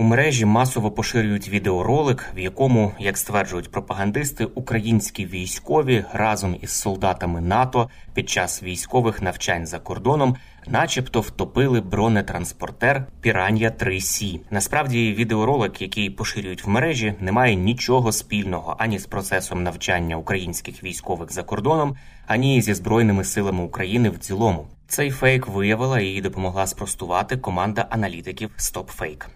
У мережі масово поширюють відеоролик, в якому, як стверджують пропагандисти, українські військові разом із солдатами НАТО під час військових навчань за кордоном, начебто, втопили бронетранспортер Піран'я 3 Сі. Насправді, відеоролик, який поширюють в мережі, не має нічого спільного ані з процесом навчання українських військових за кордоном, ані зі збройними силами України в цілому. Цей фейк виявила і допомогла спростувати команда аналітиків StopFake.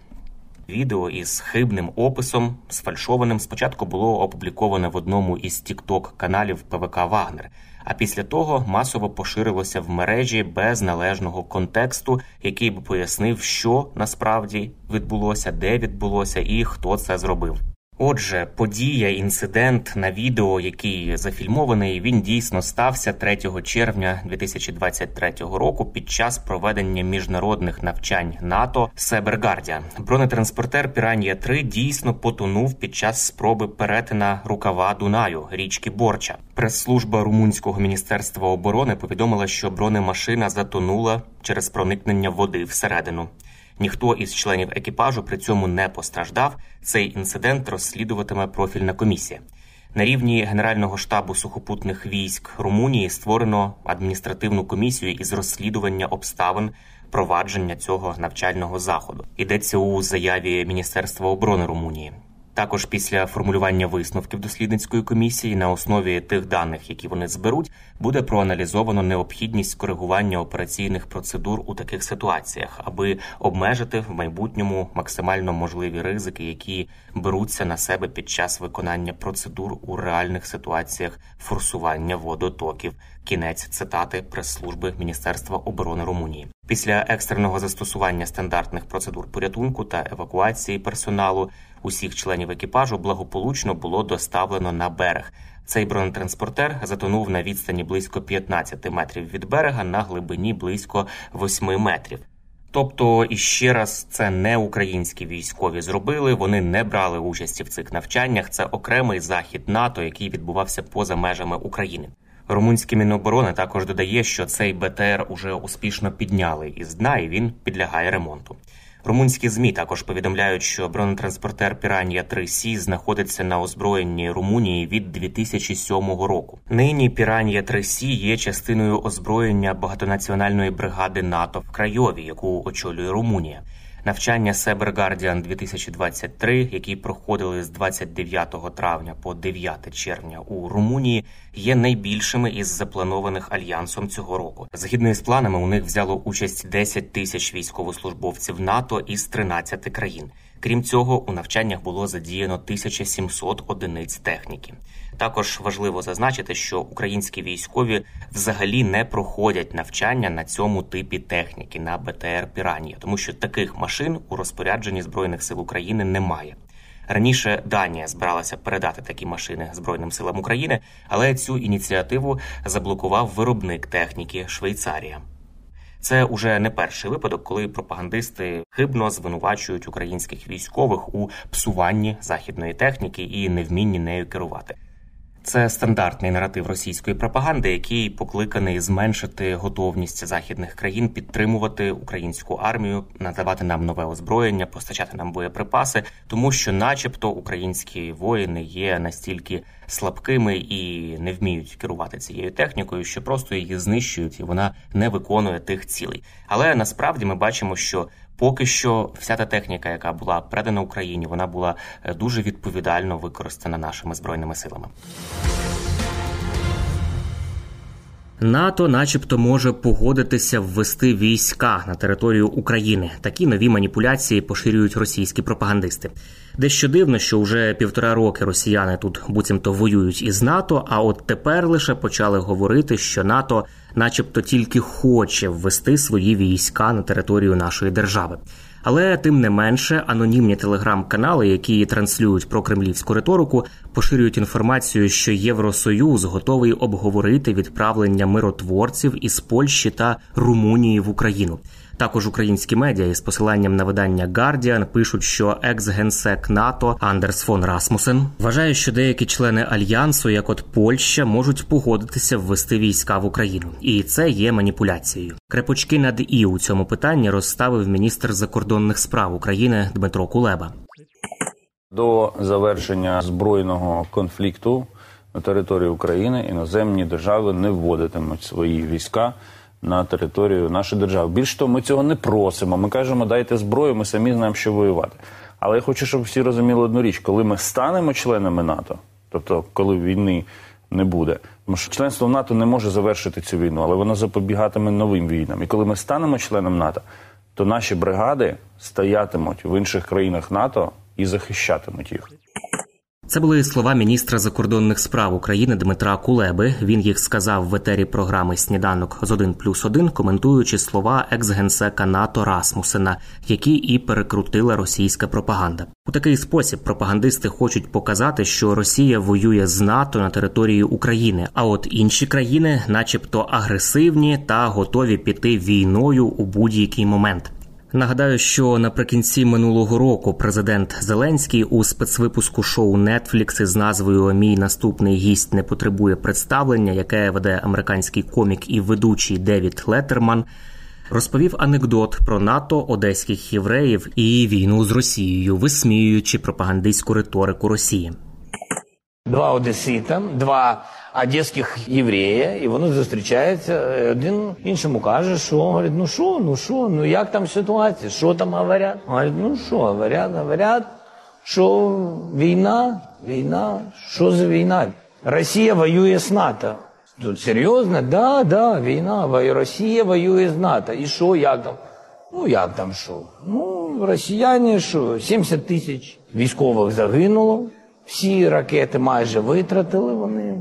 Відео із хибним описом, сфальшованим, спочатку було опубліковане в одному із тікток каналів ПВК Вагнер. А після того масово поширилося в мережі без належного контексту, який би пояснив, що насправді відбулося, де відбулося і хто це зробив. Отже, подія, інцидент на відео, який зафільмований, він дійсно стався 3 червня 2023 року під час проведення міжнародних навчань НАТО Себергардія. Бронетранспортер Піранія 3 дійсно потонув під час спроби перетина рукава Дунаю річки Борча. Прес-служба румунського міністерства оборони повідомила, що бронемашина затонула через проникнення води всередину. Ніхто із членів екіпажу при цьому не постраждав. Цей інцидент розслідуватиме профільна комісія. На рівні Генерального штабу сухопутних військ Румунії створено адміністративну комісію із розслідування обставин провадження цього навчального заходу. Йдеться у заяві Міністерства оборони Румунії. Також після формулювання висновків дослідницької комісії на основі тих даних, які вони зберуть, буде проаналізовано необхідність коригування операційних процедур у таких ситуаціях, аби обмежити в майбутньому максимально можливі ризики, які беруться на себе під час виконання процедур у реальних ситуаціях форсування водотоків. Кінець цитати прес-служби Міністерства оборони Румунії. Після екстреного застосування стандартних процедур порятунку та евакуації персоналу усіх членів екіпажу благополучно було доставлено на берег. Цей бронетранспортер затонув на відстані близько 15 метрів від берега на глибині близько 8 метрів. Тобто, іще раз, це не українські військові зробили. Вони не брали участі в цих навчаннях. Це окремий захід НАТО, який відбувався поза межами України. Румунське міноборони також додає, що цей БТР уже успішно підняли із дна, і він підлягає ремонту. Румунські змі також повідомляють, що бронетранспортер Піранія 3 Сі знаходиться на озброєнні Румунії від 2007 року. Нині Піранія 3 Сі є частиною озброєння багатонаціональної бригади НАТО в Крайові, яку очолює Румунія. Навчання Saber Guardian 2023, які проходили з 29 травня по 9 червня у Румунії, є найбільшими із запланованих альянсом цього року. Згідно із планами, у них взяло участь 10 тисяч військовослужбовців НАТО із 13 країн. Крім цього, у навчаннях було задіяно 1700 одиниць техніки. Також важливо зазначити, що українські військові взагалі не проходять навчання на цьому типі техніки на БТР Піранія, тому що таких машин у розпорядженні збройних сил України немає. Раніше Данія збиралася передати такі машини Збройним силам України, але цю ініціативу заблокував виробник техніки Швейцарія. Це уже не перший випадок, коли пропагандисти хибно звинувачують українських військових у псуванні західної техніки і невмінні нею керувати. Це стандартний наратив російської пропаганди, який покликаний зменшити готовність західних країн підтримувати українську армію, надавати нам нове озброєння, постачати нам боєприпаси, тому що, начебто, українські воїни є настільки слабкими і не вміють керувати цією технікою, що просто її знищують, і вона не виконує тих цілей. Але насправді ми бачимо, що Поки що вся та техніка, яка була передана Україні, вона була е, дуже відповідально використана нашими збройними силами. НАТО, начебто, може погодитися ввести війська на територію України. Такі нові маніпуляції поширюють російські пропагандисти. Дещо дивно, що вже півтора роки росіяни тут буцімто воюють із НАТО. А от тепер лише почали говорити, що НАТО, начебто, тільки хоче ввести свої війська на територію нашої держави. Але тим не менше анонімні телеграм-канали, які транслюють про кремлівську риторику, поширюють інформацію, що Євросоюз готовий обговорити відправлення миротворців із Польщі та Румунії в Україну. Також українські медіа із посиланням на видання Guardian пишуть, що екс-генсек НАТО Андерс фон Расмусен вважає, що деякі члени альянсу, як от Польща, можуть погодитися ввести війська в Україну, і це є маніпуляцією. Крепочки над і у цьому питанні розставив міністр закордонних справ України Дмитро Кулеба. До завершення збройного конфлікту на території України іноземні держави не вводитимуть свої війська на територію нашої держави. Більш того, ми цього не просимо. Ми кажемо, дайте зброю, ми самі знаємо, що воювати. Але я хочу, щоб всі розуміли одну річ: коли ми станемо членами НАТО, тобто коли війни не буде, тому що членство в НАТО не може завершити цю війну, але воно запобігатиме новим війнам. І коли ми станемо членом НАТО, то наші бригади стоятимуть в інших країнах НАТО і захищатимуть їх. Це були слова міністра закордонних справ України Дмитра Кулеби. Він їх сказав в етері програми Сніданок з 1 плюс 1», коментуючи слова екс-генсека НАТО Расмусена, які і перекрутила російська пропаганда. У такий спосіб пропагандисти хочуть показати, що Росія воює з НАТО на території України, а от інші країни, начебто, агресивні та готові піти війною у будь-який момент. Нагадаю, що наприкінці минулого року президент Зеленський у спецвипуску шоу Netflix із назвою Мій наступний гість не потребує представлення, яке веде американський комік і ведучий Девід Леттерман, розповів анекдот про НАТО, одеських євреїв і війну з Росією, висміюючи пропагандистську риторику Росії. Два одесита, два одеських єврея, і вони зустрічаються. Один іншому каже, що говорить, ну що, ну що, ну як там ситуація, що там говорять? Говорить, ну що, говорять, говорять, що війна, війна, що за війна? Росія воює з НАТО. Тут серйозно? Да, да, війна, Росія воює з НАТО. І що, як там? Ну, як там що? Ну, росіяни що, 70 тисяч військових загинуло, всі ракети майже витратили вони.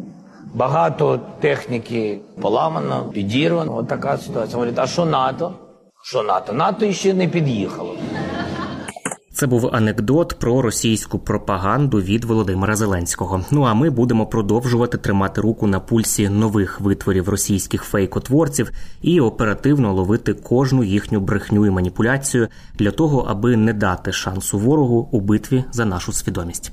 Багато техніки поламано, підірвано. От така ситуація. Говорить, а що НАТО? Що НАТО? НАТО ще не під'їхало. Це був анекдот про російську пропаганду від Володимира Зеленського. Ну а ми будемо продовжувати тримати руку на пульсі нових витворів російських фейкотворців і оперативно ловити кожну їхню брехню і маніпуляцію для того, аби не дати шансу ворогу у битві за нашу свідомість.